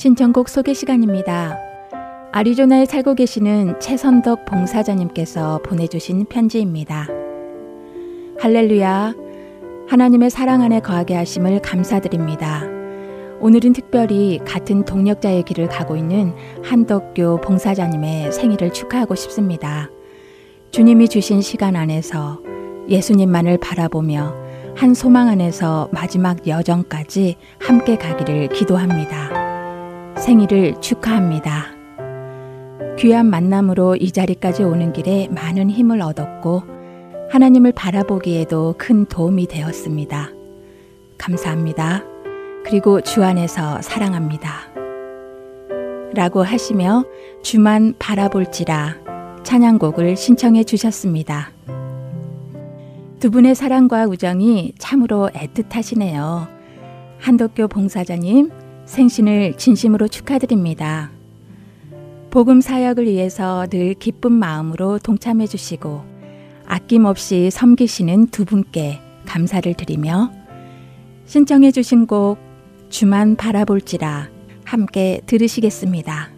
신청곡 소개 시간입니다. 아리조나에 살고 계시는 최선덕 봉사자님께서 보내주신 편지입니다. 할렐루야. 하나님의 사랑 안에 거하게 하심을 감사드립니다. 오늘은 특별히 같은 동력자의 길을 가고 있는 한덕교 봉사자님의 생일을 축하하고 싶습니다. 주님이 주신 시간 안에서 예수님만을 바라보며 한 소망 안에서 마지막 여정까지 함께 가기를 기도합니다. 생일을 축하합니다. 귀한 만남으로 이 자리까지 오는 길에 많은 힘을 얻었고 하나님을 바라보기에도 큰 도움이 되었습니다. 감사합니다. 그리고 주 안에서 사랑합니다. 라고 하시며 주만 바라볼지라 찬양곡을 신청해 주셨습니다. 두 분의 사랑과 우정이 참으로 애틋하시네요. 한덕교 봉사자님, 생신을 진심으로 축하드립니다. 복음 사역을 위해서 늘 기쁜 마음으로 동참해 주시고 아낌없이 섬기시는 두 분께 감사를 드리며 신청해 주신 곡 주만 바라볼지라 함께 들으시겠습니다.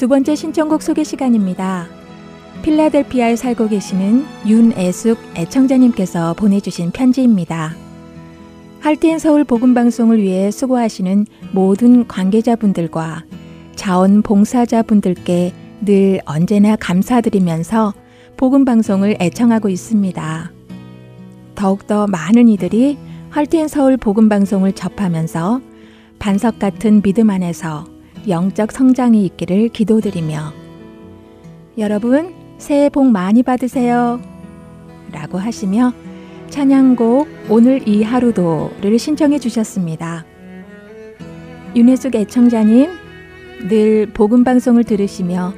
두 번째 신청곡 소개 시간입니다. 필라델피아에 살고 계시는 윤애숙 애청자님께서 보내주신 편지입니다. 할트앤 서울 복음방송을 위해 수고하시는 모든 관계자분들과 자원 봉사자분들께 늘 언제나 감사드리면서 복음방송을 애청하고 있습니다. 더욱더 많은 이들이 할트앤 서울 복음방송을 접하면서 반석 같은 믿음 안에서 영적 성장이 있기를 기도드리며 여러분 새해 복 많이 받으세요. 라고 하시며 찬양곡 오늘 이 하루도를 신청해 주셨습니다. 윤혜숙 애청자님 늘 복음 방송을 들으시며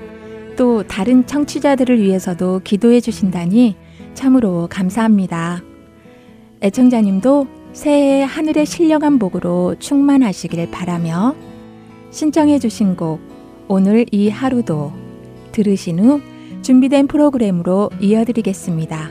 또 다른 청취자들을 위해서도 기도해 주신다니 참으로 감사합니다. 애청자님도 새해 하늘의 신령한 복으로 충만하시길 바라며 신청해 주신 곡 오늘 이 하루도 들으신 후 준비된 프로그램으로 이어드리겠습니다.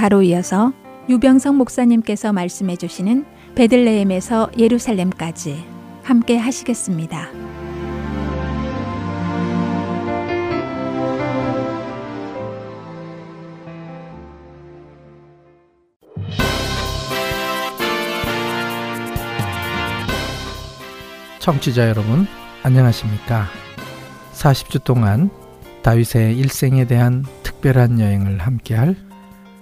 바로 이어서 유병성 목사님께서 말씀해 주시는 베들레헴에서 예루살렘까지 함께 하시겠습니다. 청취자 여러분, 안녕하십니까? 40주 동안 다윗의 일생에 대한 특별한 여행을 함께할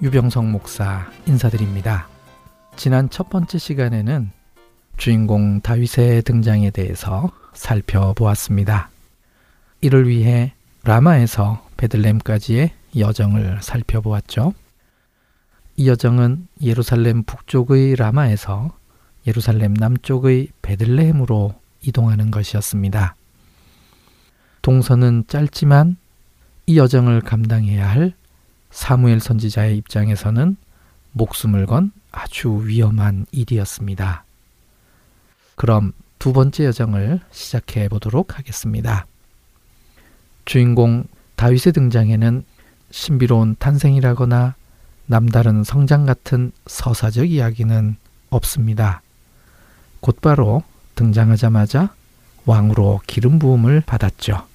유병성 목사 인사드립니다. 지난 첫 번째 시간에는 주인공 다윗의 등장에 대해서 살펴보았습니다. 이를 위해 라마에서 베들렘까지의 여정을 살펴보았죠. 이 여정은 예루살렘 북쪽의 라마에서 예루살렘 남쪽의 베들레헴으로 이동하는 것이었습니다. 동선은 짧지만 이 여정을 감당해야 할 사무엘 선지자의 입장에서는 목숨을 건 아주 위험한 일이었습니다. 그럼 두 번째 여정을 시작해 보도록 하겠습니다. 주인공 다윗의 등장에는 신비로운 탄생이라거나 남다른 성장 같은 서사적 이야기는 없습니다. 곧바로 등장하자마자 왕으로 기름 부음을 받았죠.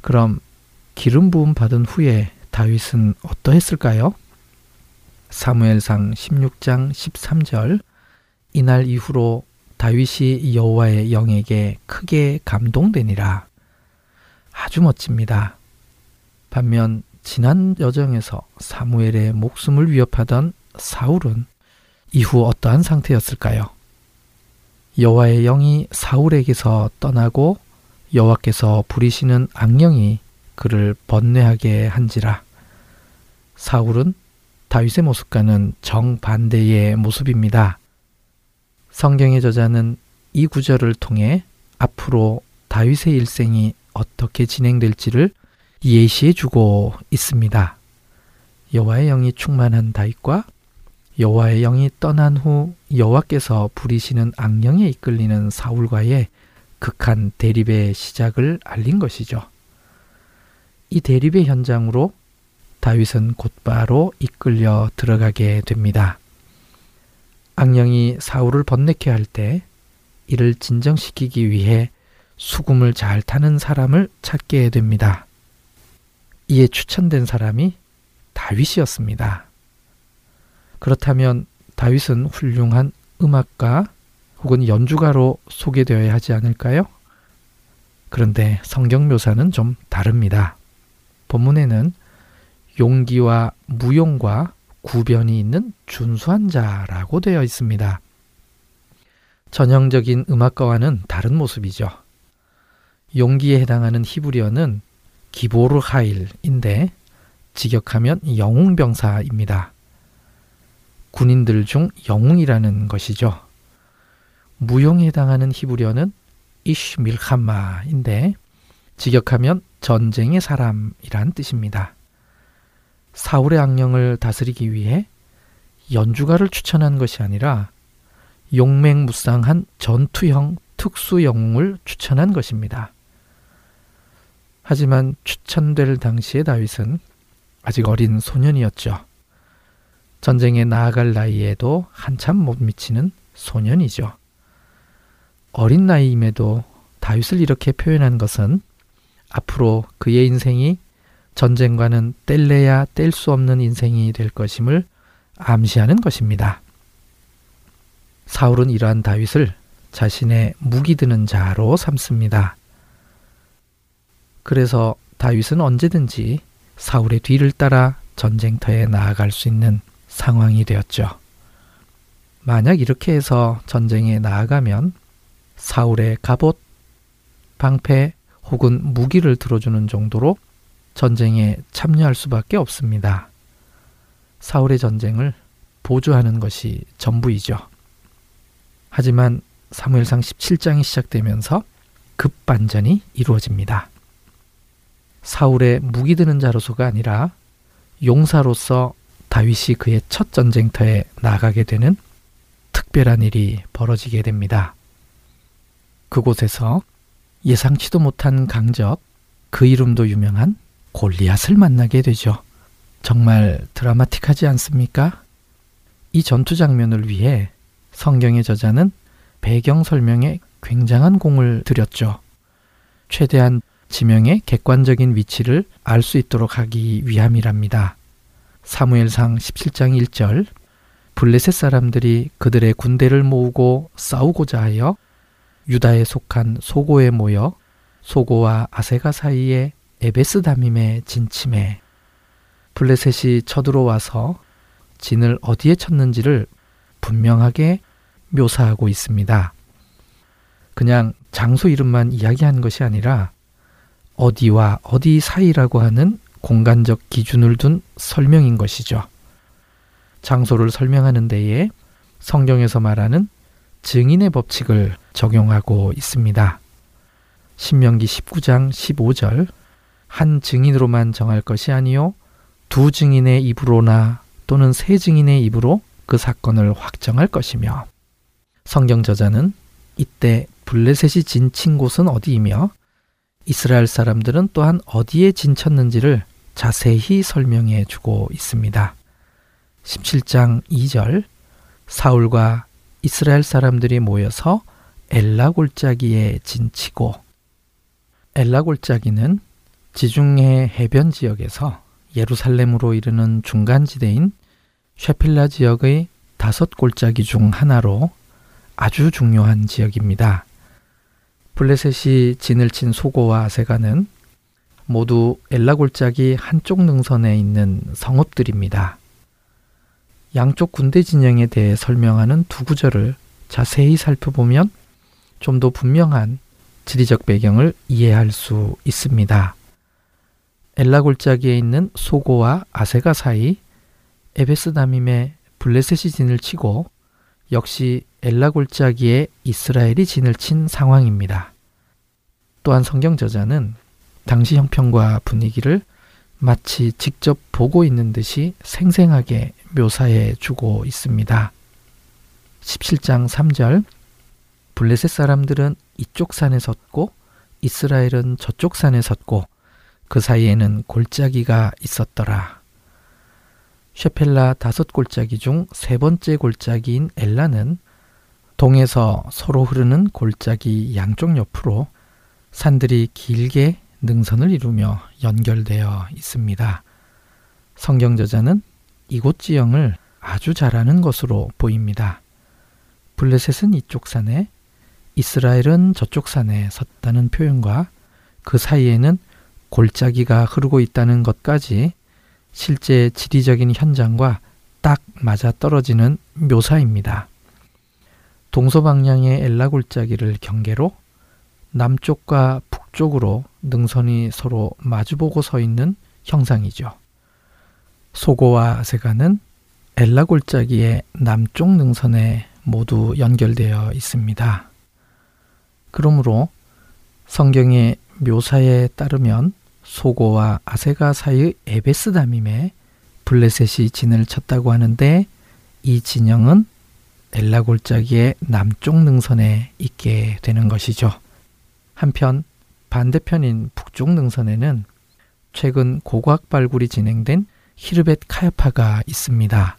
그럼 기름 부음 받은 후에 다윗은 어떠했을까요? 사무엘상 16장 13절 이날 이후로 다윗이 여호와의 영에게 크게 감동되니라. 아주 멋집니다. 반면 지난 여정에서 사무엘의 목숨을 위협하던 사울은 이후 어떠한 상태였을까요? 여호와의 영이 사울에게서 떠나고 여호와께서 부리시는 악령이 그를 번뇌하게 한지라 사울은 다윗의 모습과는 정반대의 모습입니다. 성경의 저자는 이 구절을 통해 앞으로 다윗의 일생이 어떻게 진행될지를 예시해 주고 있습니다. 여호와의 영이 충만한 다윗과 여호와의 영이 떠난 후 여호와께서 부리시는 악령에 이끌리는 사울과의 극한 대립의 시작을 알린 것이죠. 이 대립의 현장으로 다윗은 곧바로 이끌려 들어가게 됩니다. 악령이 사울을 번뇌케 할 때 이를 진정시키기 위해 수금을 잘 타는 사람을 찾게 됩니다. 이에 추천된 사람이 다윗이었습니다. 그렇다면 다윗은 훌륭한 음악가 혹은 연주가로 소개되어야 하지 않을까요? 그런데 성경 묘사는 좀 다릅니다. 본문에는 용기와 무용과 구변이 있는 준수한 자라고 되어 있습니다. 전형적인 음악가와는 다른 모습이죠. 용기에 해당하는 히브리어는 기보르 하일인데 직역하면 영웅병사입니다. 군인들 중 영웅이라는 것이죠. 무용에 해당하는 히브리어는 이슈밀함마인데 직역하면 전쟁의 사람이란 뜻입니다. 사울의 악령을 다스리기 위해 연주가를 추천한 것이 아니라 용맹무쌍한 전투형 특수 영웅을 추천한 것입니다. 하지만 추천될 당시의 다윗은 아직 어린 소년이었죠. 전쟁에 나아갈 나이에도 한참 못 미치는 소년이죠. 어린 나이임에도 다윗을 이렇게 표현한 것은 앞으로 그의 인생이 전쟁과는 뗄래야 뗄 수 없는 인생이 될 것임을 암시하는 것입니다. 사울은 이러한 다윗을 자신의 무기 드는 자로 삼습니다. 그래서 다윗은 언제든지 사울의 뒤를 따라 전쟁터에 나아갈 수 있는 상황이 되었죠. 만약 이렇게 해서 전쟁에 나아가면 사울의 갑옷, 방패 혹은 무기를 들어주는 정도로 전쟁에 참여할 수밖에 없습니다. 사울의 전쟁을 보조하는 것이 전부이죠. 하지만 사무엘상 17장이 시작되면서 급반전이 이루어집니다. 사울의 무기 드는 자로서가 아니라 용사로서 다윗이 그의 첫 전쟁터에 나가게 되는 특별한 일이 벌어지게 됩니다. 그곳에서 예상치도 못한 강적, 그 이름도 유명한 골리앗을 만나게 되죠. 정말 드라마틱하지 않습니까? 이 전투 장면을 위해 성경의 저자는 배경 설명에 굉장한 공을 들였죠. 최대한 지명의 객관적인 위치를 알 수 있도록 하기 위함이랍니다. 사무엘상 17장 1절 블레셋 사람들이 그들의 군대를 모으고 싸우고자 하여 유다에 속한 소고에 모여 소고와 아세가 사이에 에베스 다밈에 진침해 블레셋이 쳐들어와서 진을 어디에 쳤는지를 분명하게 묘사하고 있습니다. 그냥 장소 이름만 이야기한 것이 아니라 어디와 어디 사이라고 하는 공간적 기준을 둔 설명인 것이죠. 장소를 설명하는 데에 성경에서 말하는 증인의 법칙을 적용하고 있습니다. 신명기 19장 15절 한 증인으로만 정할 것이 아니요 두 증인의 입으로나 또는 세 증인의 입으로 그 사건을 확정할 것이며 성경 저자는 이때 블레셋이 진친 곳은 어디이며 이스라엘 사람들은 또한 어디에 진쳤는지를 자세히 설명해 주고 있습니다. 17장 2절 사울과 이스라엘 사람들이 모여서 엘라 골짜기에 진치고 엘라 골짜기는 지중해 해변 지역에서 예루살렘으로 이르는 중간지대인 쉐필라 지역의 다섯 골짜기 중 하나로 아주 중요한 지역입니다. 블레셋이 진을 친 소고와 아세가는 모두 엘라 골짜기 한쪽 능선에 있는 성읍들입니다. 양쪽 군대 진영에 대해 설명하는 두 구절을 자세히 살펴보면 좀 더 분명한 지리적 배경을 이해할 수 있습니다. 엘라 골짜기에 있는 소고와 아세가 사이 에베스 다밈에 블레셋이 진을 치고 역시 엘라 골짜기에 이스라엘이 진을 친 상황입니다. 또한 성경 저자는 당시 형편과 분위기를 마치 직접 보고 있는 듯이 생생하게 묘사해 주고 있습니다. 17장 3절 블레셋 사람들은 이쪽 산에 섰고 이스라엘은 저쪽 산에 섰고 그 사이에는 골짜기가 있었더라. 셰펠라 다섯 골짜기 중 세 번째 골짜기인 엘라는 동에서 서로 흐르는 골짜기 양쪽 옆으로 산들이 길게 능선을 이루며 연결되어 있습니다. 성경 저자는 이곳 지형을 아주 잘 아는 것으로 보입니다. 블레셋은 이쪽 산에, 이스라엘은 저쪽 산에 섰다는 표현과 그 사이에는 골짜기가 흐르고 있다는 것까지 실제 지리적인 현장과 딱 맞아 떨어지는 묘사입니다. 동서방향의 엘라 골짜기를 경계로 남쪽과 북쪽으로 능선이 서로 마주보고 서 있는 형상이죠. 소고와 아세가는 엘라 골짜기의 남쪽 능선에 모두 연결되어 있습니다. 그러므로 성경의 묘사에 따르면 소고와 아세가 사이의 에베스다밈에 블레셋이 진을 쳤다고 하는데 이 진영은 엘라 골짜기의 남쪽 능선에 있게 되는 것이죠. 한편 반대편인 북쪽 능선에는 최근 고고학 발굴이 진행된 히르벳 카야파가 있습니다.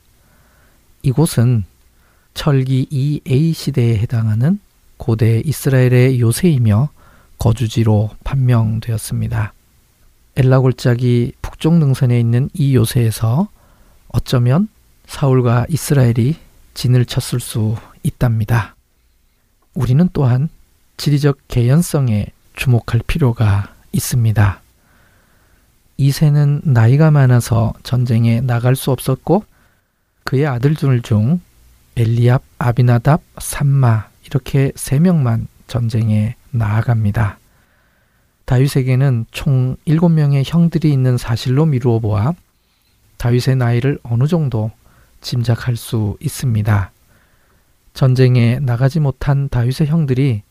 이곳은 철기 2A 시대에 해당하는 고대 이스라엘의 요새이며 거주지로 판명되었습니다. 엘라 골짜기 북쪽 능선에 있는 이 요새에서 어쩌면 사울과 이스라엘이 진을 쳤을 수 있답니다. 우리는 또한 지리적 개연성에 주목할 필요가 있습니다. 이세는 나이가 많아서 전쟁에 나갈 수 없었고 그의 아들들 중 엘리압, 아비나답, 삼마 이렇게 세 명만 전쟁에 나아갑니다. 다윗에게는 총 7명의 형들이 있는 사실로 미루어 보아 다윗의 나이를 어느 정도 짐작할 수 있습니다. 전쟁에 나가지 못한 다윗의 형들이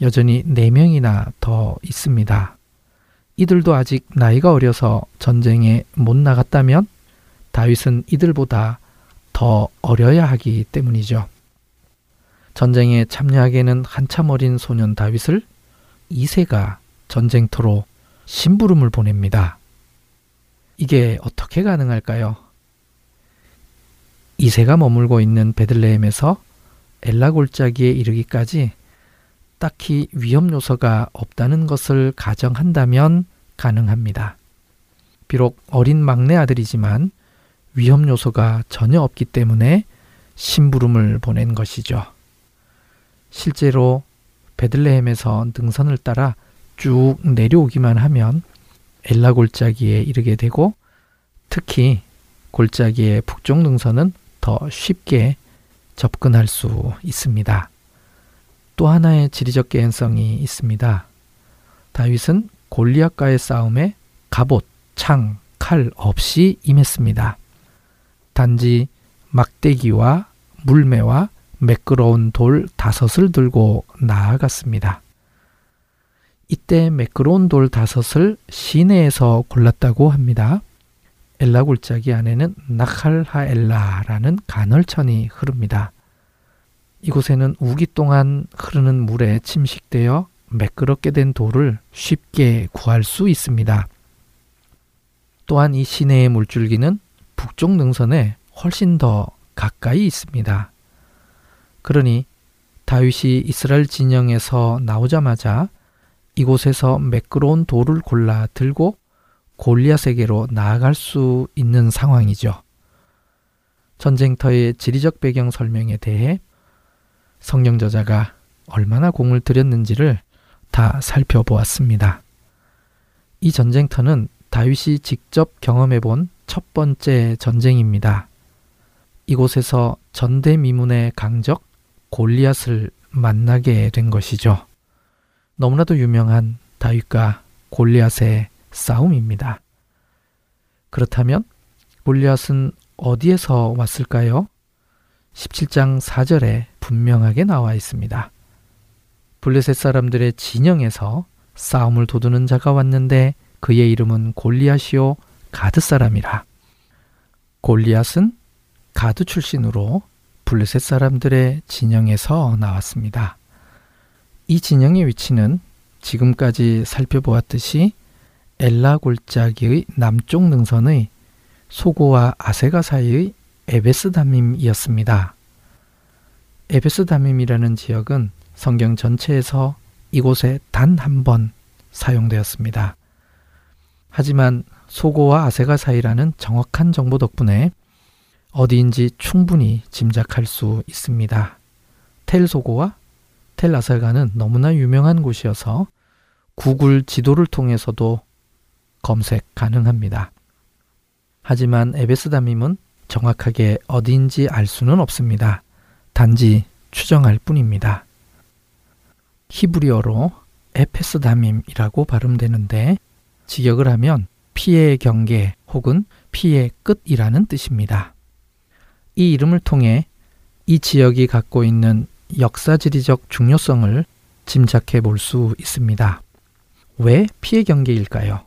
여전히 4명이나 더 있습니다. 이들도 아직 나이가 어려서 전쟁에 못 나갔다면 다윗은 이들보다 더 어려야 하기 때문이죠. 전쟁에 참여하기에는 한참 어린 소년 다윗을 이세가 전쟁터로 심부름을 보냅니다. 이게 어떻게 가능할까요? 이세가 머물고 있는 베들레헴에서 엘라 골짜기에 이르기까지 딱히 위험 요소가 없다는 것을 가정한다면 가능합니다. 비록 어린 막내 아들이지만 위험 요소가 전혀 없기 때문에 심부름을 보낸 것이죠. 실제로 베들레헴에서 능선을 따라 쭉 내려오기만 하면 엘라 골짜기에 이르게 되고 특히 골짜기의 북쪽 능선은 더 쉽게 접근할 수 있습니다. 또 하나의 지리적 개연성이 있습니다. 다윗은 골리앗과의 싸움에 갑옷, 창, 칼 없이 임했습니다. 단지 막대기와 물매와 매끄러운 돌 다섯을 들고 나아갔습니다. 이때 매끄러운 돌 다섯을 시내에서 골랐다고 합니다. 엘라 골짜기 안에는 나칼하엘라라는 간헐천이 흐릅니다. 이곳에는 우기 동안 흐르는 물에 침식되어 매끄럽게 된 돌을 쉽게 구할 수 있습니다. 또한 이 시내의 물줄기는 북쪽 능선에 훨씬 더 가까이 있습니다. 그러니 다윗이 이스라엘 진영에서 나오자마자 이곳에서 매끄러운 돌을 골라 들고 골리앗에게로 나아갈 수 있는 상황이죠. 전쟁터의 지리적 배경 설명에 대해 성령 저자가 얼마나 공을 들였는지를 다 살펴보았습니다. 이 전쟁터는 다윗이 직접 경험해 본 첫 번째 전쟁입니다. 이곳에서 전대미문의 강적 골리앗을 만나게 된 것이죠. 너무나도 유명한 다윗과 골리앗의 싸움입니다. 그렇다면 골리앗은 어디에서 왔을까요? 17장 4절에 분명하게 나와 있습니다. 블레셋 사람들의 진영에서 싸움을 도두는 자가 왔는데 그의 이름은 골리앗이요 가드 사람이라. 골리앗은 가드 출신으로 블레셋 사람들의 진영에서 나왔습니다. 이 진영의 위치는 지금까지 살펴보았듯이 엘라 골짜기의 남쪽 능선의 소고와 아세가 사이의 에베스다밈이었습니다. 에베스다밈이라는 지역은 성경 전체에서 이곳에 단 한 번 사용되었습니다. 하지만 소고와 아세가 사이라는 정확한 정보 덕분에 어디인지 충분히 짐작할 수 있습니다. 텔 소고와 텔 아세가는 너무나 유명한 곳이어서 구글 지도를 통해서도 검색 가능합니다. 하지만 에베스다밈은 정확하게 어디인지 알 수는 없습니다. 단지 추정할 뿐입니다. 히브리어로 에페스다밈이라고 발음되는데 직역을 하면 피의 경계 혹은 피의 끝이라는 뜻입니다. 이 이름을 통해 이 지역이 갖고 있는 역사 지리적 중요성을 짐작해 볼 수 있습니다. 왜 피의 경계일까요?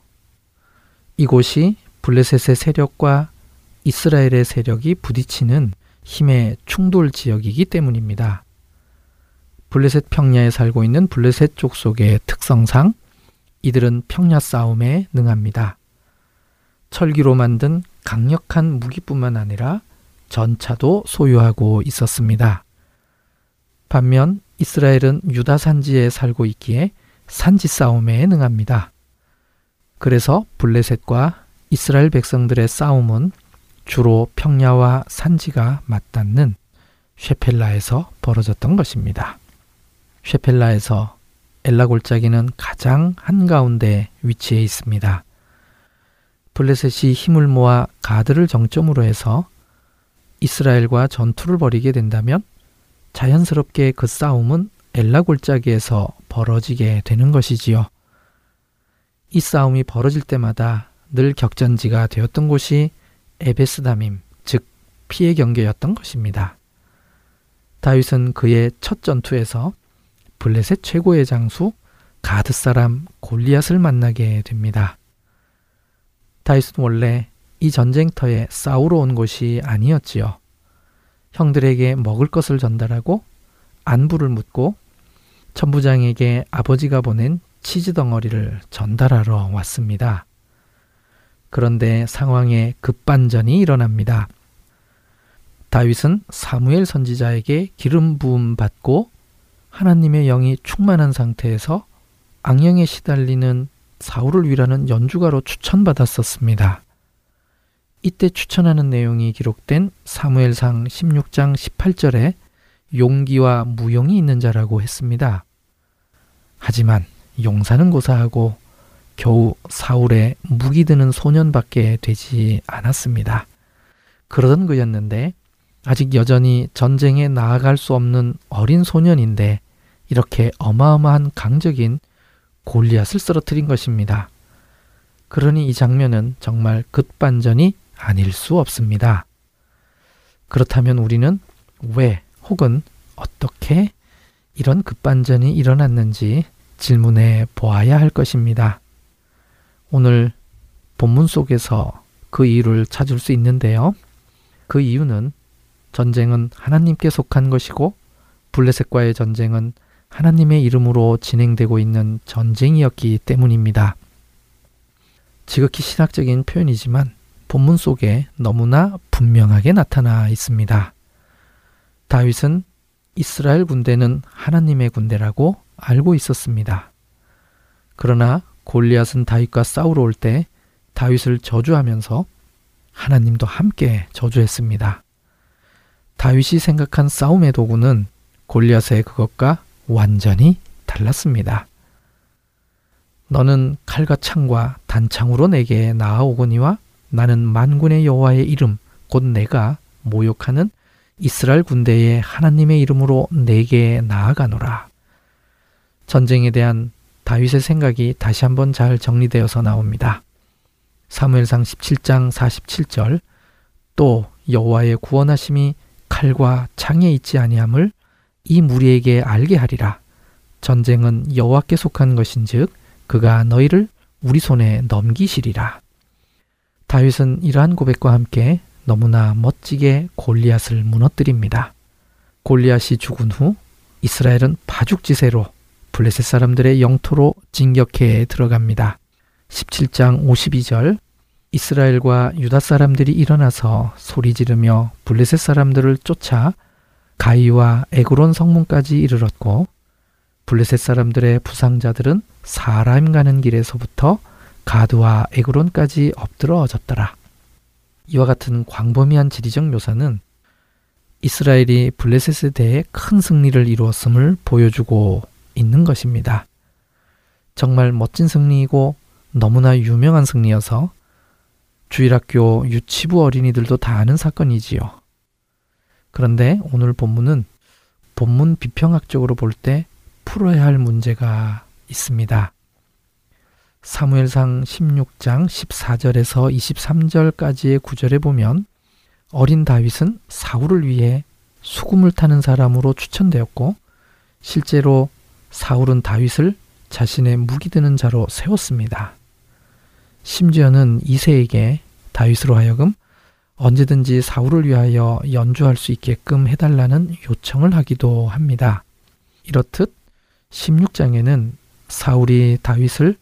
이곳이 블레셋의 세력과 이스라엘의 세력이 부딪히는 힘의 충돌 지역이기 때문입니다. 블레셋 평야에 살고 있는 블레셋 족속의 특성상 이들은 평야 싸움에 능합니다. 철기로 만든 강력한 무기뿐만 아니라 전차도 소유하고 있었습니다. 반면 이스라엘은 유다 산지에 살고 있기에 산지 싸움에 능합니다. 그래서 블레셋과 이스라엘 백성들의 싸움은 주로 평야와 산지가 맞닿는 쉐펠라에서 벌어졌던 것입니다. 쉐펠라에서 엘라 골짜기는 가장 한가운데 위치해 있습니다. 블레셋이 힘을 모아 가드를 정점으로 해서 이스라엘과 전투를 벌이게 된다면 자연스럽게 그 싸움은 엘라 골짜기에서 벌어지게 되는 것이지요. 이 싸움이 벌어질 때마다 늘 격전지가 되었던 곳이 에베스다밈, 즉 피해 경계였던 것입니다. 다윗은 그의 첫 전투에서 블레셋 최고의 장수 가드 사람 골리앗을 만나게 됩니다. 다윗은 원래 이 전쟁터에 싸우러 온 것이 아니었지요. 형들에게 먹을 것을 전달하고 안부를 묻고 천부장에게 아버지가 보낸 치즈 덩어리를 전달하러 왔습니다. 그런데 상황에 급반전이 일어납니다. 다윗은 사무엘 선지자에게 기름 부음 받고 하나님의 영이 충만한 상태에서 악령에 시달리는 사울을 위라는 연주가로 추천받았었습니다. 이때 추천하는 내용이 기록된 사무엘상 16장 18절에 용기와 무용이 있는 자라고 했습니다. 하지만 용사는 고사하고 겨우 사울의 무기 드는 소년밖에 되지 않았습니다. 그러던 그였는데 아직 여전히 전쟁에 나아갈 수 없는 어린 소년인데 이렇게 어마어마한 강적인 골리앗을 쓰러뜨린 것입니다. 그러니 이 장면은 정말 급반전이 아닐 수 없습니다. 그렇다면 우리는 왜 혹은 어떻게 이런 급반전이 일어났는지 질문해 보아야 할 것입니다. 오늘 본문 속에서 그 이유를 찾을 수 있는데요. 그 이유는 전쟁은 하나님께 속한 것이고 블레셋과의 전쟁은 하나님의 이름으로 진행되고 있는 전쟁이었기 때문입니다. 지극히 신학적인 표현이지만 본문 속에 너무나 분명하게 나타나 있습니다. 다윗은 이스라엘 군대는 하나님의 군대라고 알고 있었습니다. 그러나 골리앗은 다윗과 싸우러 올 때 다윗을 저주하면서 하나님도 함께 저주했습니다. 다윗이 생각한 싸움의 도구는 골리앗의 그것과 완전히 달랐습니다. 너는 칼과 창과 단창으로 내게 나아오거니와 나는 만군의 여호와의 이름 곧 내가 모욕하는 이스라엘 군대의 하나님의 이름으로 내게 나아가노라. 전쟁에 대한 다윗의 생각이 다시 한번 잘 정리되어서 나옵니다. 사무엘상 17장 47절 또 여호와의 구원하심이 칼과 창에 있지 아니함을 이 무리에게 알게 하리라. 전쟁은 여호와께 속한 것인즉 그가 너희를 우리 손에 넘기시리라. 다윗은 이러한 고백과 함께 너무나 멋지게 골리앗을 무너뜨립니다. 골리앗이 죽은 후 이스라엘은 파죽지세로 블레셋 사람들의 영토로 진격해 들어갑니다. 17장 52절 이스라엘과 유다 사람들이 일어나서 소리 지르며 블레셋 사람들을 쫓아 가이와 에그론 성문까지 이르렀고 블레셋 사람들의 부상자들은 사라임 가는 길에서부터 가드와 에그론까지 엎드러 졌더라. 이와 같은 광범위한 지리적 묘사는 이스라엘이 블레셋에 대해 큰 승리를 이루었음을 보여주고 있는 것입니다. 정말 멋진 승리이고 너무나 유명한 승리여서 주일학교 유치부 어린이들도 다 아는 사건이지요. 그런데 오늘 본문은 본문 비평학적으로 볼 때 풀어야 할 문제가 있습니다. 사무엘상 16장 14절에서 23절까지의 구절에 보면 어린 다윗은 사울을 위해 수금을 타는 사람으로 추천되었고 실제로 사울은 다윗을 자신의 무기 드는 자로 세웠습니다. 심지어는 이세에게 다윗으로 하여금 언제든지 사울을 위하여 연주할 수 있게끔 해달라는 요청을 하기도 합니다. 이렇듯 16장에는 사울이 다윗을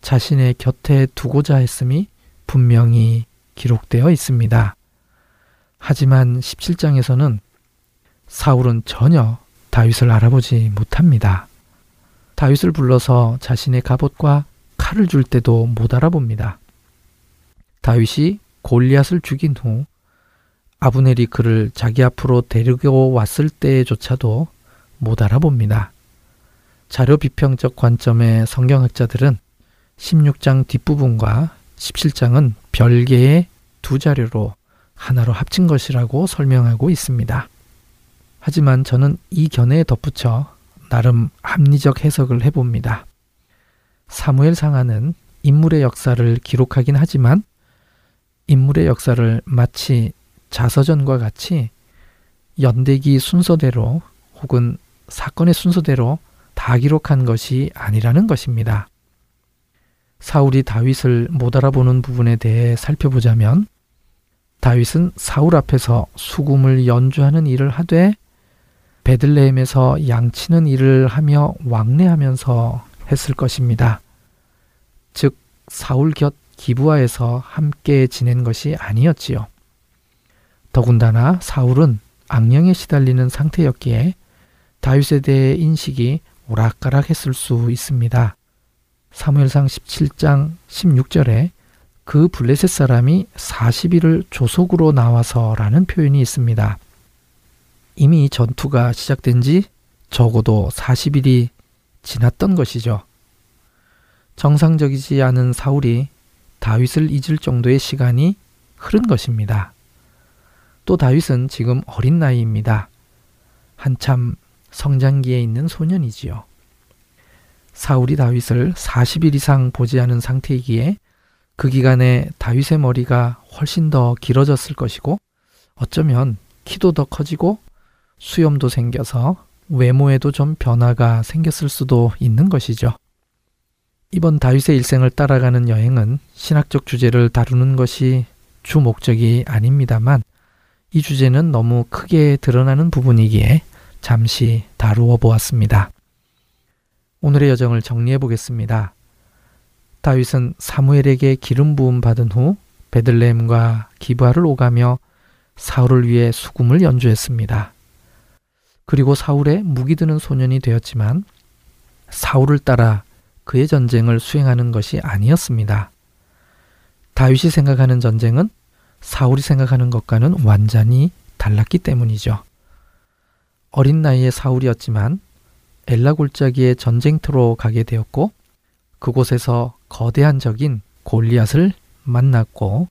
자신의 곁에 두고자 했음이 분명히 기록되어 있습니다. 하지만 17장에서는 사울은 전혀 다윗을 알아보지 못합니다. 다윗을 불러서 자신의 갑옷과 칼을 줄 때도 못 알아봅니다. 다윗이 골리앗을 죽인 후 아브넬이 그를 자기 앞으로 데리고 왔을 때조차도 못 알아봅니다. 자료 비평적 관점의 성경학자들은 16장 뒷부분과 17장은 별개의 두 자료로 하나로 합친 것이라고 설명하고 있습니다. 하지만 저는 이 견해에 덧붙여 나름 합리적 해석을 해봅니다. 사무엘 상하는 인물의 역사를 기록하긴 하지만 인물의 역사를 마치 자서전과 같이 연대기 순서대로 혹은 사건의 순서대로 다 기록한 것이 아니라는 것입니다. 사울이 다윗을 못 알아보는 부분에 대해 살펴보자면 다윗은 사울 앞에서 수금을 연주하는 일을 하되 베들레헴에서 양치는 일을 하며 왕래하면서 했을 것입니다. 즉 사울 곁 기부하에서 함께 지낸 것이 아니었지요. 더군다나 사울은 악령에 시달리는 상태였기에 다윗에 대해 인식이 오락가락했을 수 있습니다. 사무엘상 17장 16절에 그 블레셋 사람이 40일을 조속으로 나와서라는 표현이 있습니다. 이미 전투가 시작된 지 적어도 40일이 지났던 것이죠. 정상적이지 않은 사울이 다윗을 잊을 정도의 시간이 흐른 것입니다. 또 다윗은 지금 어린 나이입니다. 한참 성장기에 있는 소년이지요. 사울이 다윗을 40일 이상 보지 않은 상태이기에 그 기간에 다윗의 머리가 훨씬 더 길어졌을 것이고 어쩌면 키도 더 커지고 수염도 생겨서 외모에도 좀 변화가 생겼을 수도 있는 것이죠. 이번 다윗의 일생을 따라가는 여행은 신학적 주제를 다루는 것이 주 목적이 아닙니다만 이 주제는 너무 크게 드러나는 부분이기에 잠시 다루어 보았습니다. 오늘의 여정을 정리해 보겠습니다. 다윗은 사무엘에게 기름 부음 받은 후 베들레헴과 기브아를 오가며 사울을 위해 수금을 연주했습니다. 그리고 사울의 무기 드는 소년이 되었지만 사울을 따라 그의 전쟁을 수행하는 것이 아니었습니다. 다윗이 생각하는 전쟁은 사울이 생각하는 것과는 완전히 달랐기 때문이죠. 어린 나이의 사울이었지만 엘라 골짜기의 전쟁터로 가게 되었고 그곳에서 거대한 적인 골리앗을 만났고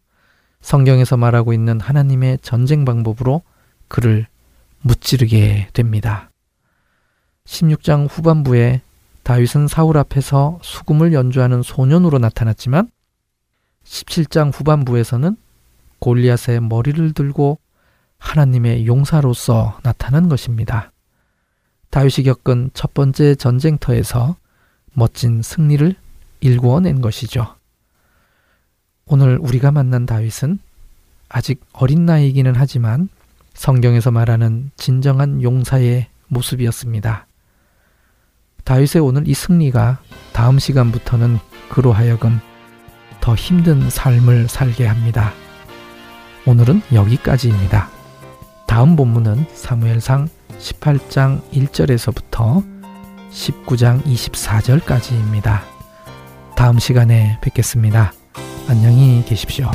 성경에서 말하고 있는 하나님의 전쟁 방법으로 그를 무찌르게 됩니다. 16장 후반부에 다윗은 사울 앞에서 수금을 연주하는 소년으로 나타났지만 17장 후반부에서는 골리앗의 머리를 들고 하나님의 용사로서 나타난 것입니다. 다윗이 겪은 첫 번째 전쟁터에서 멋진 승리를 일구어낸 것이죠. 오늘 우리가 만난 다윗은 아직 어린 나이이기는 하지만 성경에서 말하는 진정한 용사의 모습이었습니다. 다윗의 오늘 이 승리가 다음 시간부터는 그로 하여금 더 힘든 삶을 살게 합니다. 오늘은 여기까지입니다. 다음 본문은 사무엘상 18장 1절에서부터 19장 24절까지입니다. 다음 시간에 뵙겠습니다. 안녕히 계십시오.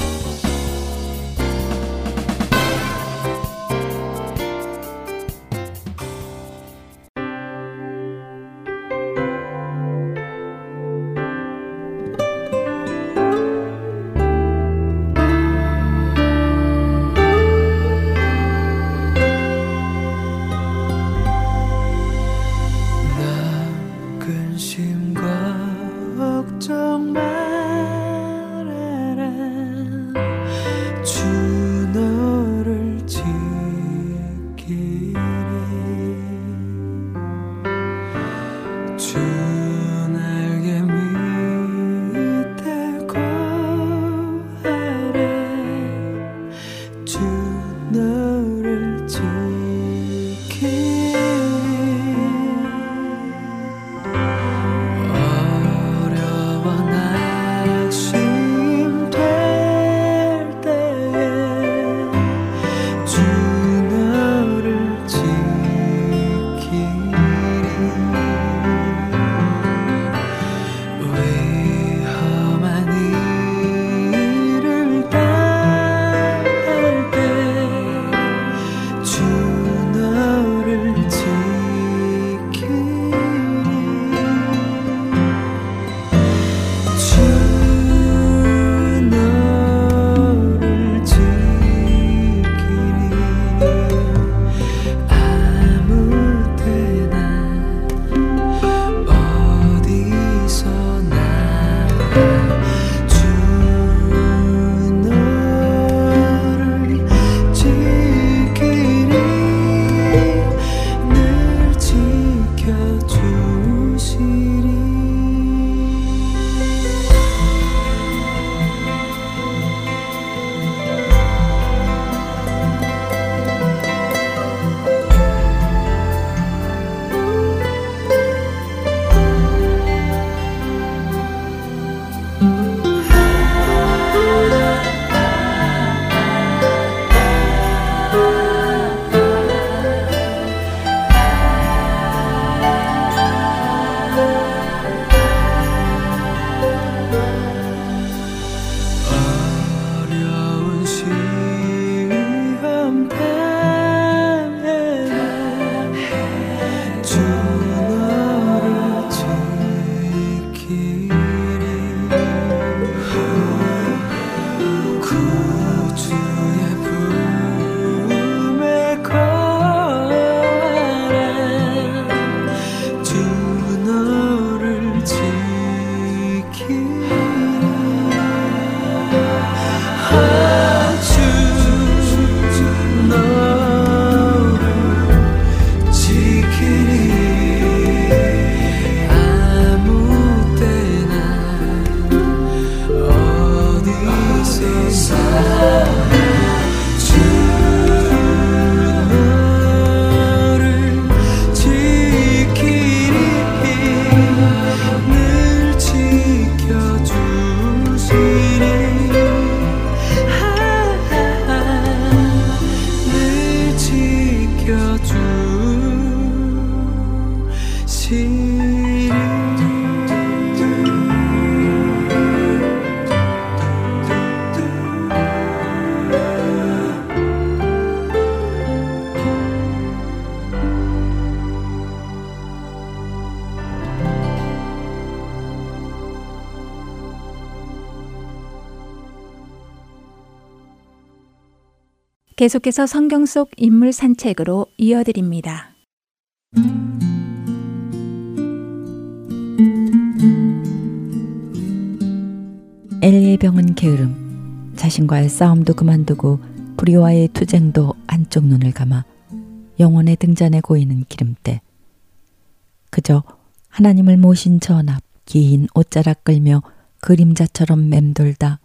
계속해서 성경 속 인물 산책으로 이어드립니다. 엘리의 병은 게으름, 자신과의 싸움도 그만두고 불의와의 투쟁도 한쪽 눈을 감아 영혼의 등잔에 고이는 기름때. 그저 하나님을 모신 전 앞 긴 옷자락 끌며 그림자처럼 맴돌다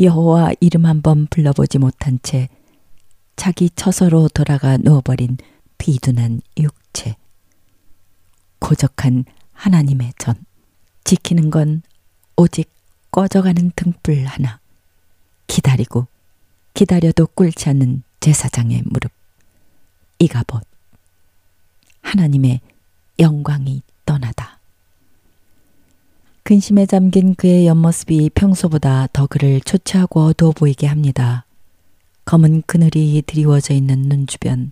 여호와 이름 한번 불러보지 못한 채 자기 처서로 돌아가 누워버린 비둔한 육체. 고적한 하나님의 전. 지키는 건 오직 꺼져가는 등불 하나. 기다리고 기다려도 꿀지 않는 제사장의 무릎. 이가봇. 하나님의 영광이 떠나다. 근심에 잠긴 그의 옆모습이 평소보다 더 그를 초췌하고 어두워 보이게 합니다. 검은 그늘이 드리워져 있는 눈 주변,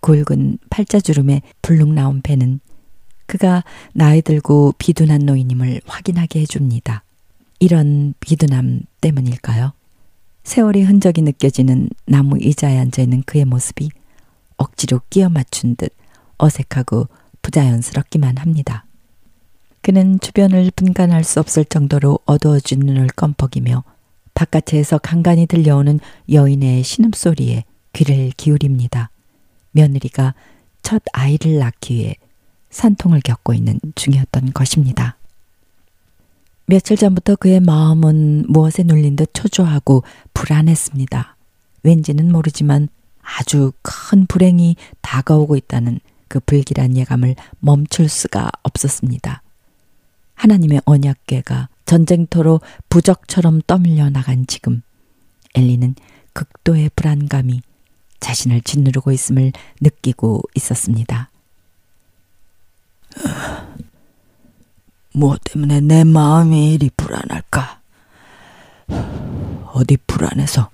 굵은 팔자주름에 불룩 나온 배는 그가 나이 들고 비둔한 노인임을 확인하게 해줍니다. 이런 비둔함 때문일까요? 세월이 흔적이 느껴지는 나무 의자에 앉아있는 그의 모습이 억지로 끼어 맞춘 듯 어색하고 부자연스럽기만 합니다. 그는 주변을 분간할 수 없을 정도로 어두워진 눈을 껌뻑이며 바깥에서 간간히 들려오는 여인의 신음소리에 귀를 기울입니다. 며느리가 첫 아이를 낳기 위해 산통을 겪고 있는 중이었던 것입니다. 며칠 전부터 그의 마음은 무엇에 눌린 듯 초조하고 불안했습니다. 왠지는 모르지만 아주 큰 불행이 다가오고 있다는 그 불길한 예감을 멈출 수가 없었습니다. 하나님의 언약궤가 전쟁터로 부적처럼 떠밀려 나간 지금 엘리는 극도의 불안감이 자신을 짓누르고 있음을 느끼고 있었습니다. 뭐 때문에 내 마음이 이리 불안할까? 어디 불안해서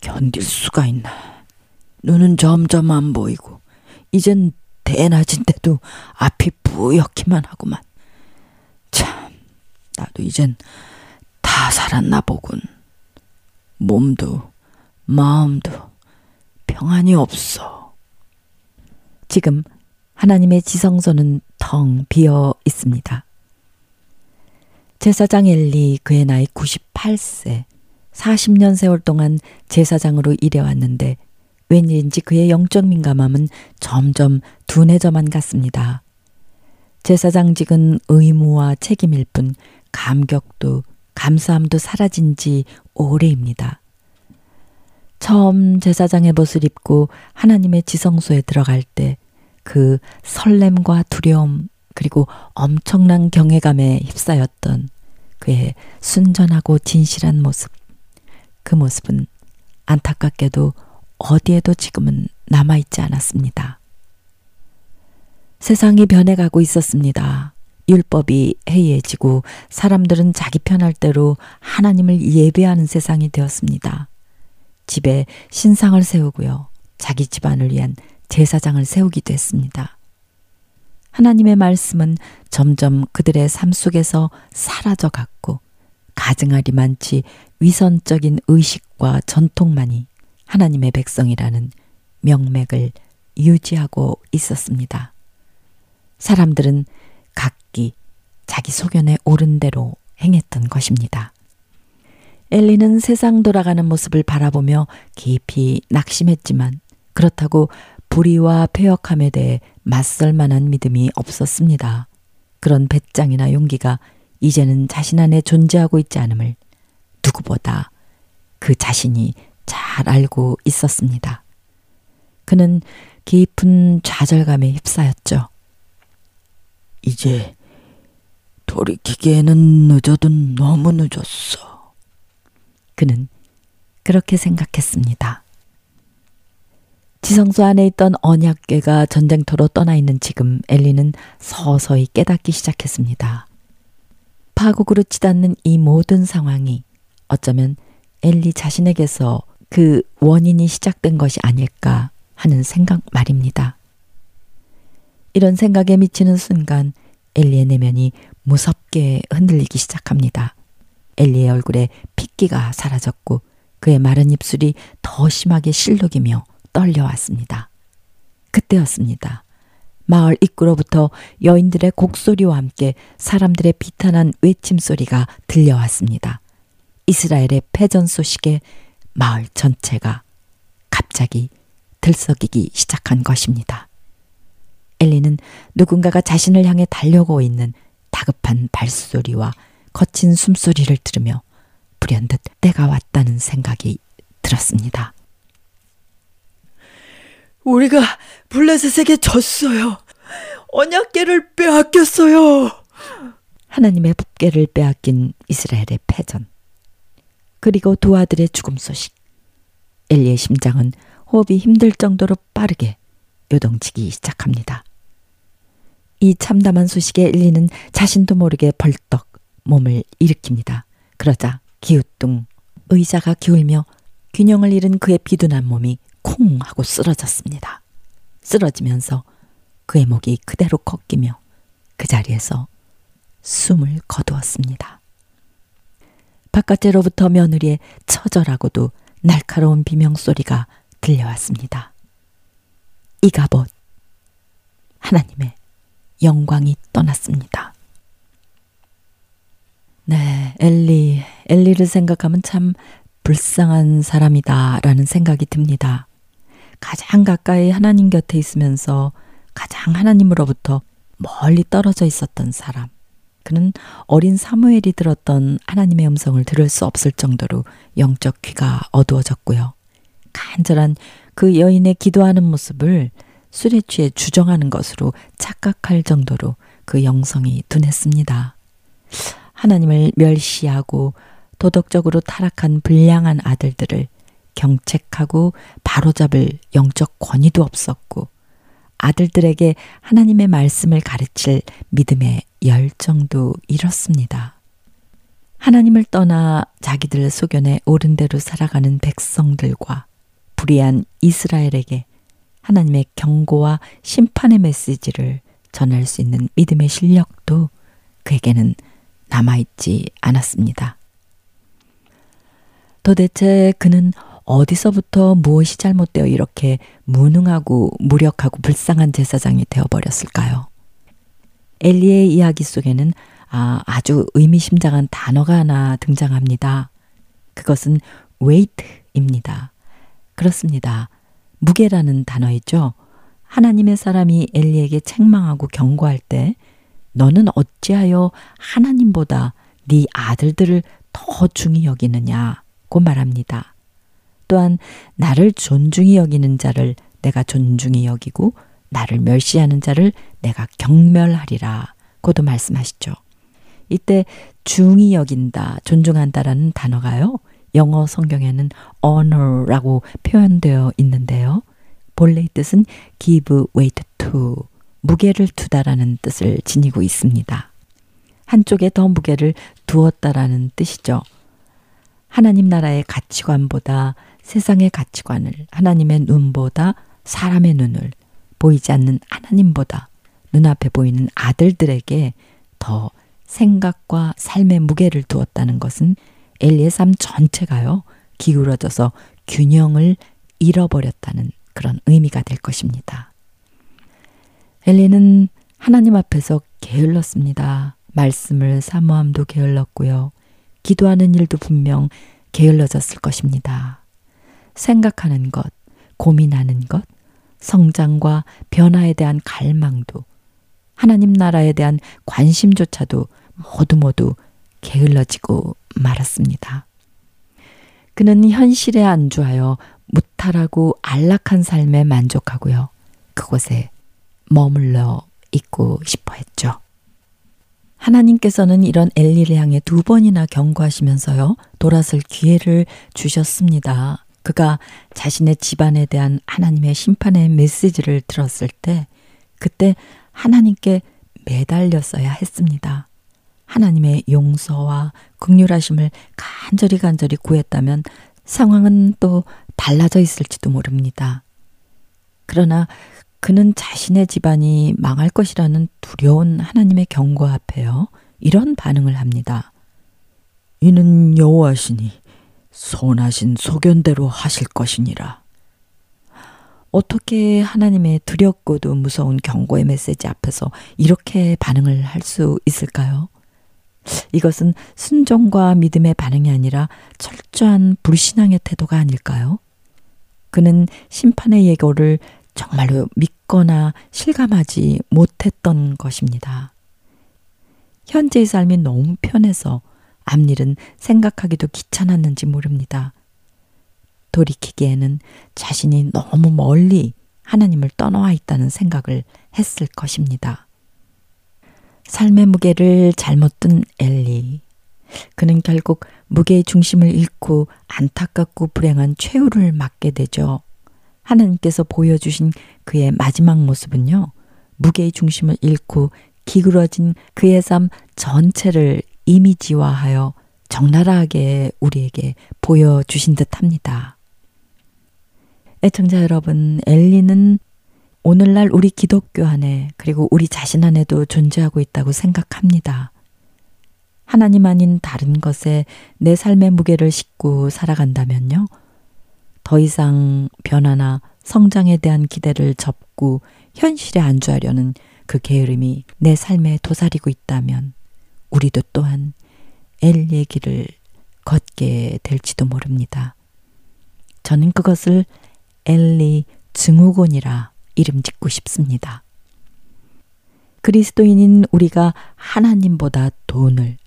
견딜 수가 있나? 눈은 점점 안 보이고 이젠 대낮인데도 앞이 뿌옇기만 하구만. 참, 나도 이젠 다 살았나 보군. 몸도 마음도 평안이 없어. 지금 하나님의 지성소는 텅 비어 있습니다. 제사장 엘리 그의 나이 98세, 40년 세월 동안 제사장으로 일해왔는데 웬일인지 그의 영적 민감함은 점점 둔해져만 갔습니다. 제사장직은 의무와 책임일 뿐 감격도 감사함도 사라진 지 오래입니다. 처음 제사장의 벗을 입고 하나님의 지성소에 들어갈 때 그 설렘과 두려움 그리고 엄청난 경외감에 휩싸였던 그의 순전하고 진실한 모습. 그 모습은 안타깝게도 어디에도 지금은 남아있지 않았습니다. 세상이 변해가고 있었습니다. 율법이 해이해지고 사람들은 자기 편할 대로 하나님을 예배하는 세상이 되었습니다. 집에 신상을 세우고요. 자기 집안을 위한 제사장을 세우기도 했습니다. 하나님의 말씀은 점점 그들의 삶 속에서 사라져 갔고 가증하리 많지 위선적인 의식과 전통만이 하나님의 백성이라는 명맥을 유지하고 있었습니다. 사람들은 각기 자기 소견에 옳은 대로 행했던 것입니다. 엘리는 세상 돌아가는 모습을 바라보며 깊이 낙심했지만 그렇다고 불의와 폐역함에 대해 맞설 만한 믿음이 없었습니다. 그런 배짱이나 용기가 이제는 자신 안에 존재하고 있지 않음을 누구보다 그 자신이 잘 알고 있었습니다. 그는 깊은 좌절감에 휩싸였죠. 이제 돌이키기에는 늦어도 너무 늦었어. 그는 그렇게 생각했습니다. 지성소 안에 있던 언약궤가 전쟁터로 떠나 있는 지금 엘리는 서서히 깨닫기 시작했습니다. 파국으로 치닫는 이 모든 상황이 어쩌면 엘리 자신에게서 그 원인이 시작된 것이 아닐까 하는 생각 말입니다. 이런 생각에 미치는 순간 엘리의 내면이 무섭게 흔들리기 시작합니다. 엘리의 얼굴에 핏기가 사라졌고 그의 마른 입술이 더 심하게 실룩이며 떨려왔습니다. 그때였습니다. 마을 입구로부터 여인들의 곡소리와 함께 사람들의 비탄한 외침 소리가 들려왔습니다. 이스라엘의 패전 소식에 마을 전체가 갑자기 들썩이기 시작한 것입니다. 엘리는 누군가가 자신을 향해 달려오고 있는 다급한 발소리와 거친 숨소리를 들으며 불현듯 때가 왔다는 생각이 들었습니다. 우리가 블레셋에게 졌어요. 언약계를 빼앗겼어요. 하나님의 법계를 빼앗긴 이스라엘의 패전. 그리고 두 아들의 죽음 소식. 엘리의 심장은 호흡이 힘들 정도로 빠르게 요동치기 시작합니다. 이 참담한 소식에 엘리는 자신도 모르게 벌떡 몸을 일으킵니다. 그러자 기우뚱 의자가 기울며 균형을 잃은 그의 비둔한 몸이 콩 하고 쓰러졌습니다. 쓰러지면서 그의 목이 그대로 꺾이며 그 자리에서 숨을 거두었습니다. 바깥으로부터 며느리의 처절하고도 날카로운 비명소리가 들려왔습니다. 이가봇 하나님의 영광이 떠났습니다. 네, 엘리, 엘리를 생각하면 참 불쌍한 사람이다라는 생각이 듭니다. 가장 가까이 하나님 곁에 있으면서 가장 하나님으로부터 멀리 떨어져 있었던 사람. 그는 어린 사무엘이 들었던 하나님의 음성을 들을 수 없을 정도로 영적 귀가 어두워졌고요. 간절한 그 여인의 기도하는 모습을 술에 취해 주정하는 것으로 착각할 정도로 그 영성이 둔했습니다. 하나님을 멸시하고 도덕적으로 타락한 불량한 아들들을 경책하고 바로잡을 영적 권위도 없었고 아들들에게 하나님의 말씀을 가르칠 믿음의 열정도 잃었습니다. 하나님을 떠나 자기들 소견에 옳은 대로 살아가는 백성들과 불의한 이스라엘에게 하나님의 경고와 심판의 메시지를 전할 수 있는 믿음의 실력도 그에게는 남아있지 않았습니다. 도대체 그는 어디서부터 무엇이 잘못되어 이렇게 무능하고 무력하고 불쌍한 제사장이 되어버렸을까요? 엘리의 이야기 속에는 아, 아주 의미심장한 단어가 하나 등장합니다. 그것은 weight입니다. 그렇습니다. 무게라는 단어이죠. 하나님의 사람이 엘리에게 책망하고 경고할 때 너는 어찌하여 하나님보다 네 아들들을 더 중히 여기느냐고 말합니다. 또한 나를 존중히 여기는 자를 내가 존중히 여기고 나를 멸시하는 자를 내가 경멸하리라 고도 말씀하시죠. 이때 중히 여긴다, 존중한다라는 단어가요. 영어 성경에는 honor라고 표현되어 있는데요. 본래의 뜻은 give weight to, 무게를 두다라는 뜻을 지니고 있습니다. 한쪽에 더 무게를 두었다라는 뜻이죠. 하나님 나라의 가치관보다 세상의 가치관을 하나님의 눈보다 사람의 눈을 보이지 않는 하나님보다 눈앞에 보이는 아들들에게 더 생각과 삶의 무게를 두었다는 것은 엘리의 삶 전체가요, 기울어져서 균형을 잃어버렸다는 그런 의미가 될 것입니다. 엘리는 하나님 앞에서 게을렀습니다. 말씀을 사모함도 게을렀고요. 기도하는 일도 분명 게을러졌을 것입니다. 생각하는 것, 고민하는 것, 성장과 변화에 대한 갈망도, 하나님 나라에 대한 관심조차도 모두 모두 게을러지고 말았습니다. 그는 현실에 안주하여 무탈하고 안락한 삶에 만족하고요. 그곳에 머물러 있고 싶어 했죠. 하나님께서는 이런 엘리를 향해 두 번이나 경고하시면서요, 돌아설 기회를 주셨습니다. 그가 자신의 집안에 대한 하나님의 심판의 메시지를 들었을 때, 그때 하나님께 매달렸어야 했습니다. 하나님의 용서와 극률하심을 간절히 간절히 구했다면 상황은 또 달라져 있을지도 모릅니다. 그러나 그는 자신의 집안이 망할 것이라는 두려운 하나님의 경고 앞에요. 이런 반응을 합니다. 이는 여호와시니 선하신 소견대로 하실 것이니라. 어떻게 하나님의 두렵고도 무서운 경고의 메시지 앞에서 이렇게 반응을 할 수 있을까요? 이것은 순종과 믿음의 반응이 아니라 철저한 불신앙의 태도가 아닐까요? 그는 심판의 예고를 정말로 믿거나 실감하지 못했던 것입니다. 현재의 삶이 너무 편해서 앞일은 생각하기도 귀찮았는지 모릅니다. 돌이키기에는 자신이 너무 멀리 하나님을 떠나와 있다는 생각을 했을 것입니다. 삶의 무게를 잘못 든 엘리. 그는 결국 무게의 중심을 잃고 안타깝고 불행한 최후를 맞게 되죠. 하나님께서 보여주신 그의 마지막 모습은요, 무게의 중심을 잃고 기울어진 그의 삶 전체를 이미지화하여 적나라하게 우리에게 보여주신 듯 합니다. 애청자 여러분, 엘리는 오늘날 우리 기독교 안에 그리고 우리 자신 안에도 존재하고 있다고 생각합니다. 하나님 아닌 다른 것에 내 삶의 무게를 싣고 살아간다면요. 더 이상 변화나 성장에 대한 기대를 접고 현실에 안주하려는 그 게으름이 내 삶에 도사리고 있다면 우리도 또한 엘리의 길을 걷게 될지도 모릅니다. 저는 그것을 엘리 증후군이라 이름 짓고 싶습니다. 그리스도인인 우리가 하나님보다 돈을,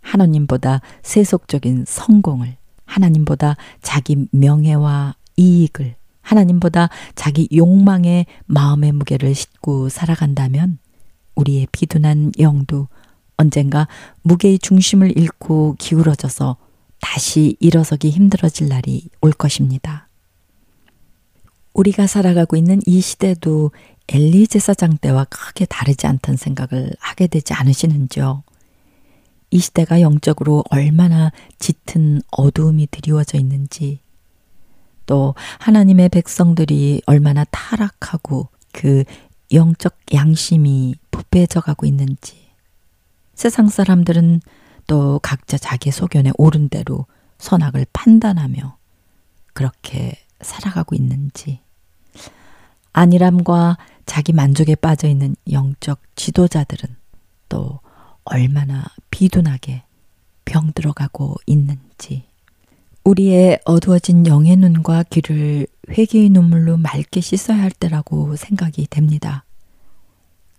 하나님보다 세속적인 성공을, 하나님보다 자기 명예와 이익을, 하나님보다 자기 욕망의 마음의 무게를 싣고 살아간다면 우리의 비둔한 영도 언젠가 무게의 중심을 잃고 기울어져서 다시 일어서기 힘들어질 날이 올 것입니다. 우리가 살아가고 있는 이 시대도 엘리 제 사장 때와 크게 다르지 않다는 생각을 하게 되지 않으시는지요? 이 시대가 영적으로 얼마나 짙은 어두움이 드리워져 있는지, 또 하나님의 백성들이 얼마나 타락하고 그 영적 양심이 부패해져 가고 있는지, 세상 사람들은 또 각자 자기 소견에 옳은 대로 선악을 판단하며 그렇게 살아가고 있는지, 안일함과 자기 만족에 빠져 있는 영적 지도자들은 또 얼마나 비둔하게 병들어가고 있는지 우리의 어두워진 영의 눈과 귀를 회개의 눈물로 맑게 씻어야 할 때라고 생각이 됩니다.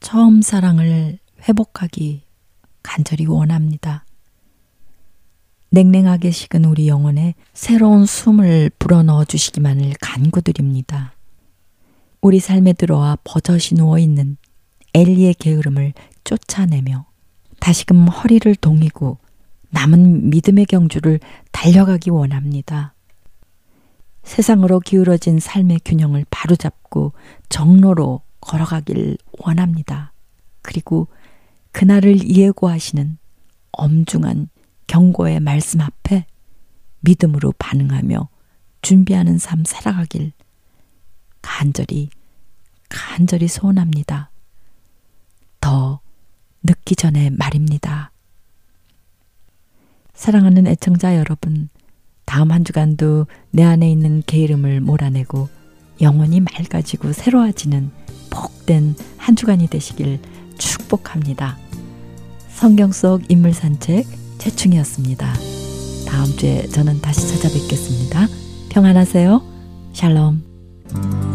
처음 사랑을 회복하기 간절히 원합니다. 냉랭하게 식은 우리 영혼에 새로운 숨을 불어넣어 주시기만을 간구드립니다. 우리 삶에 들어와 버젓이 누워 있는 엘리의 게으름을 쫓아내며 다시금 허리를 동이고 남은 믿음의 경주를 달려가기 원합니다. 세상으로 기울어진 삶의 균형을 바로잡고 정로로 걸어가길 원합니다. 그리고 그날을 예고하시는 엄중한 경고의 말씀 앞에 믿음으로 반응하며 준비하는 삶 살아가길 간절히, 간절히 소원합니다. 더 늦기 전에 말입니다. 사랑하는 애청자 여러분, 다음 한 주간도 내 안에 있는 게으름을 몰아내고 영원히 맑아지고 새로워지는 복된 한 주간이 되시길 축복합니다. 성경 속 인물 산책 최충이었습니다. 다음 주에 저는 다시 찾아뵙겠습니다. 평안하세요. 샬롬.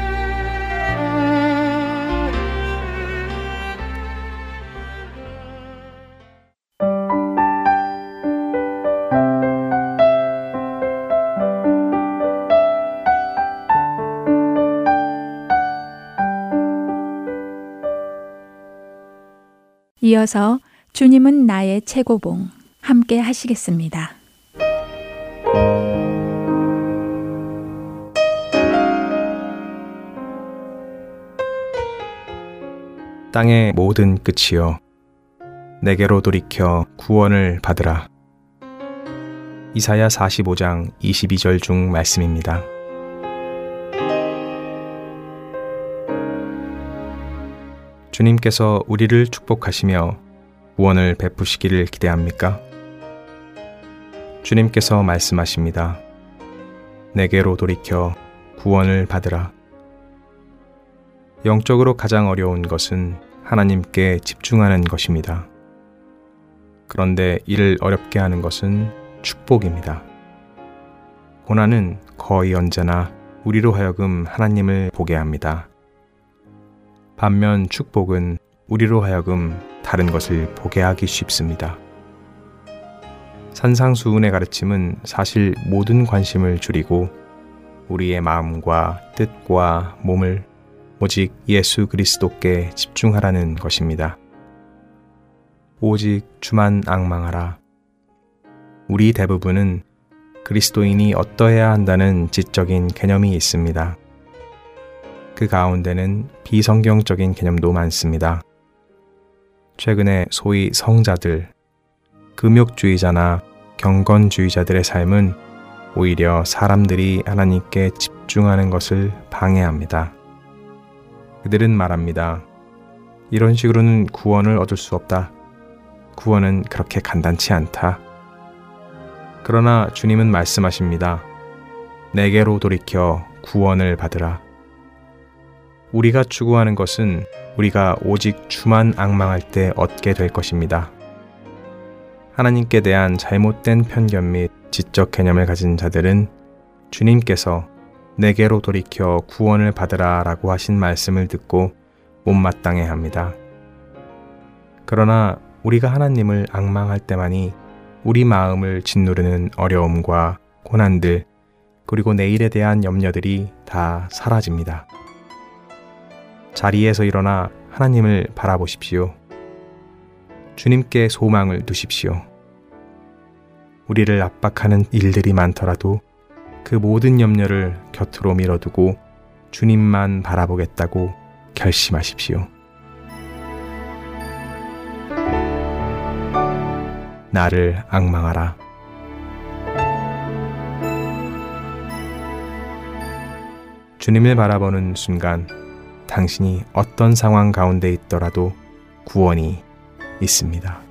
이어서 주님은 나의 최고봉 함께 하시겠습니다. 땅의 모든 끝이여 내게로 돌이켜 구원을 받으라. 이사야 45장 22절 중 말씀입니다. 주님께서 우리를 축복하시며 구원을 베푸시기를 기대합니까? 주님께서 말씀하십니다. 내게로 돌이켜 구원을 받으라. 영적으로 가장 어려운 것은 하나님께 집중하는 것입니다. 그런데 이를 어렵게 하는 것은 축복입니다. 고난은 거의 언제나 우리로 하여금 하나님을 보게 합니다. 반면 축복은 우리로 하여금 다른 것을 보게 하기 쉽습니다. 산상수훈의 가르침은 사실 모든 관심을 줄이고 우리의 마음과 뜻과 몸을 오직 예수 그리스도께 집중하라는 것입니다. 오직 주만 악망하라. 우리 대부분은 그리스도인이 어떠해야 한다는 지적인 개념이 있습니다. 그 가운데는 비성경적인 개념도 많습니다. 최근에 소위 성자들, 금욕주의자나 경건주의자들의 삶은 오히려 사람들이 하나님께 집중하는 것을 방해합니다. 그들은 말합니다. 이런 식으로는 구원을 얻을 수 없다. 구원은 그렇게 간단치 않다. 그러나 주님은 말씀하십니다. 내게로 돌이켜 구원을 받으라. 우리가 추구하는 것은 우리가 오직 주만 악망할 때 얻게 될 것입니다. 하나님께 대한 잘못된 편견 및 지적 개념을 가진 자들은 주님께서 내게로 돌이켜 구원을 받으라 라고 하신 말씀을 듣고 못마땅해 합니다. 그러나 우리가 하나님을 악망할 때만이 우리 마음을 짓누르는 어려움과 고난들, 그리고 내일에 대한 염려들이 다 사라집니다. 자리에서 일어나 하나님을 바라보십시오. 주님께 소망을 두십시오. 우리를 압박하는 일들이 많더라도 그 모든 염려를 곁으로 밀어두고 주님만 바라보겠다고 결심하십시오. 나를 악망하라. 주님을 바라보는 순간 당신이 어떤 상황 가운데 있더라도 구원이 있습니다.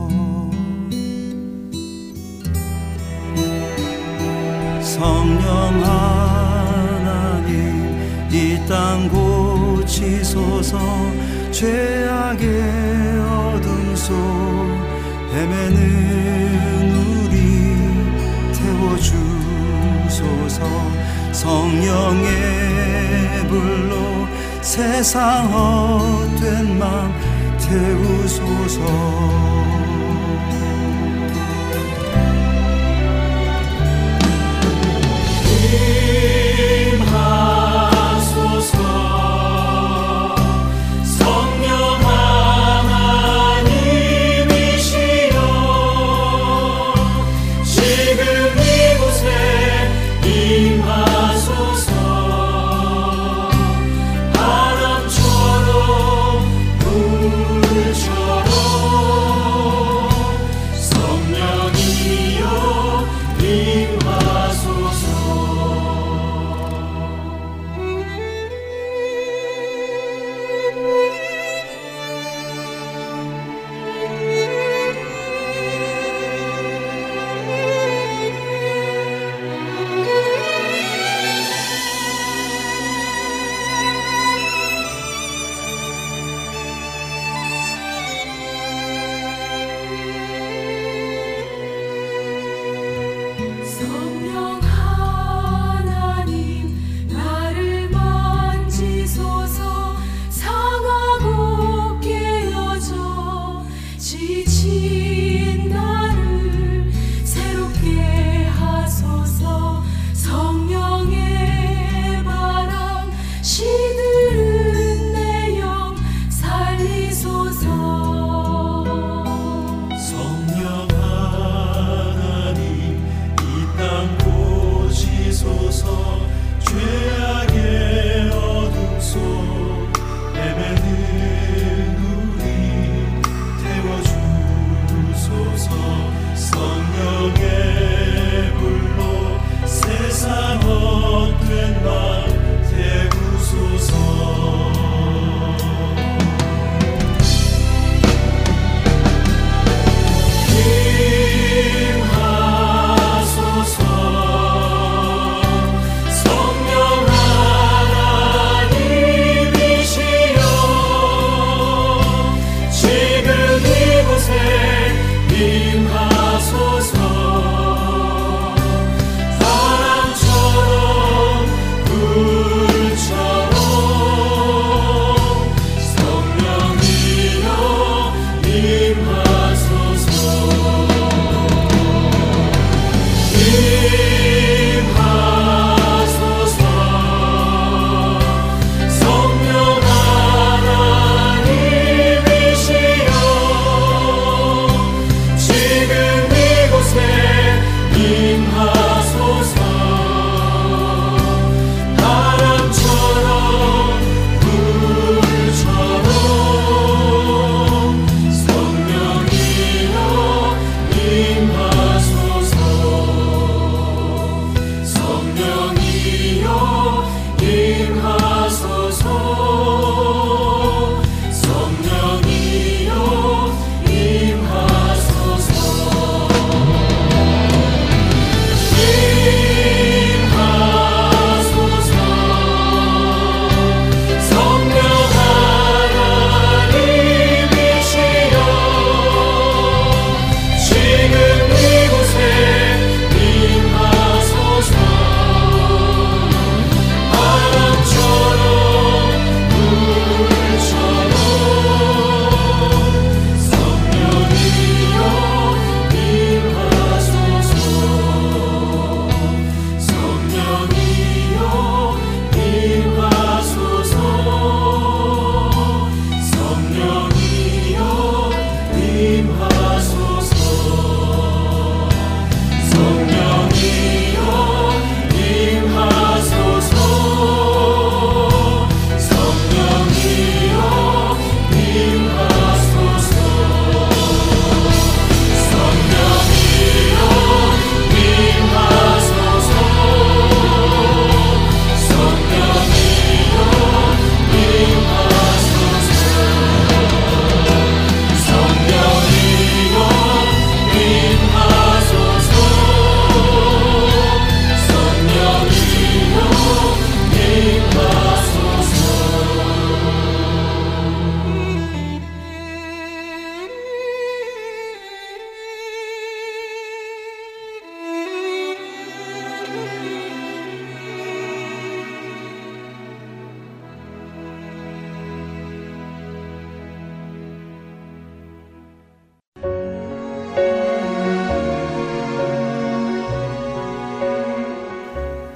땅 고치소서 죄악의 어둠 속 헤매는 우리 태워주소서. 성령의 불로 세상 헛된 맘 태우소서